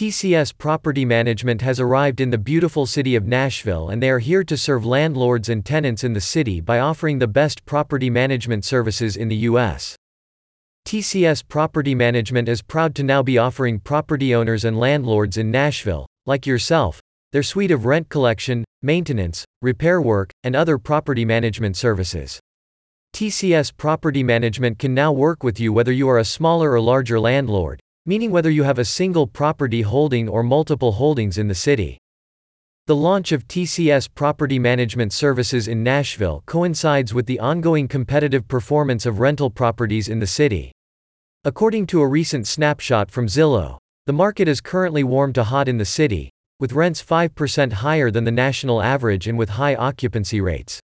TCS Property Management has arrived in the beautiful city of Nashville and they are here to serve landlords and tenants in the city by offering the best property management services in the U.S. TCS Property Management is proud to now be offering property owners and landlords in Nashville, like yourself, their suite of rent collection, maintenance, repair work, and other property management services. TCS Property Management can now work with you whether you are a smaller or larger landlord meaning whether you have a single property holding or multiple holdings in the city. The launch of TCS Property Management Services in Nashville coincides with the ongoing competitive performance of rental properties in the city. According to a recent snapshot from Zillow, the market is currently warm to hot in the city, with rents 5% higher than the national average and with high occupancy rates.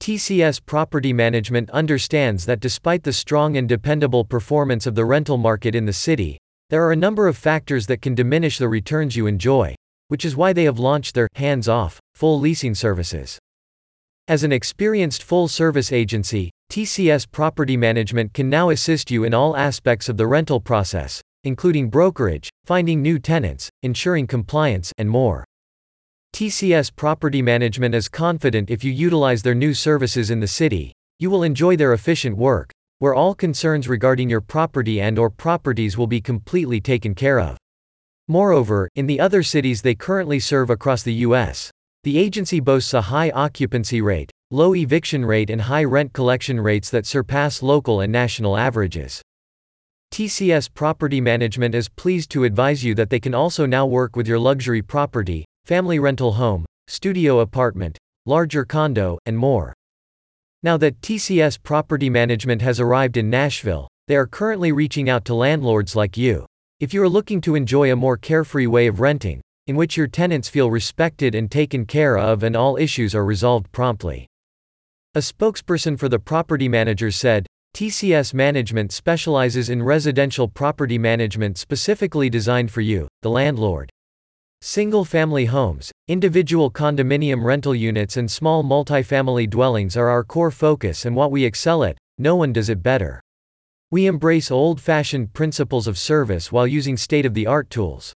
TCS Property Management understands that despite the strong and dependable performance of the rental market in the city, there are a number of factors that can diminish the returns you enjoy, which is why they have launched their hands off, full leasing services. As an experienced full service agency, TCS Property Management can now assist you in all aspects of the rental process, including brokerage, finding new tenants, ensuring compliance, and more. TCS Property Management is confident if you utilize their new services in the city, you will enjoy their efficient work, where all concerns regarding your property and or properties will be completely taken care of. Moreover, in the other cities they currently serve across the US, the agency boasts a high occupancy rate, low eviction rate and high rent collection rates that surpass local and national averages. TCS Property Management is pleased to advise you that they can also now work with your luxury property, family rental home, studio apartment, larger condo, and more. Now that TCS Property Management has arrived in Nashville, they are currently reaching out to landlords like you. If you are looking to enjoy a more carefree way of renting, in which your tenants feel respected and taken care of and all issues are resolved promptly. A spokesperson for the property manager said, TCS Management specializes in residential property management specifically designed for you, the landlord. Single-family homes, individual condominium rental units and small multifamily dwellings are our core focus and what we excel at, no one does it better. We embrace old-fashioned principles of service while using state-of-the-art tools.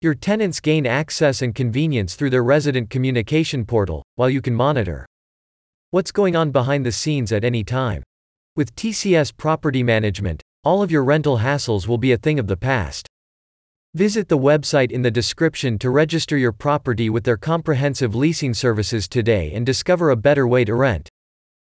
Your tenants gain access and convenience through their resident communication portal, while you can monitor what's going on behind the scenes at any time. With TCS Property Management, all of your rental hassles will be a thing of the past. Visit the website in the description to register your property with their comprehensive leasing services today and discover a better way to rent.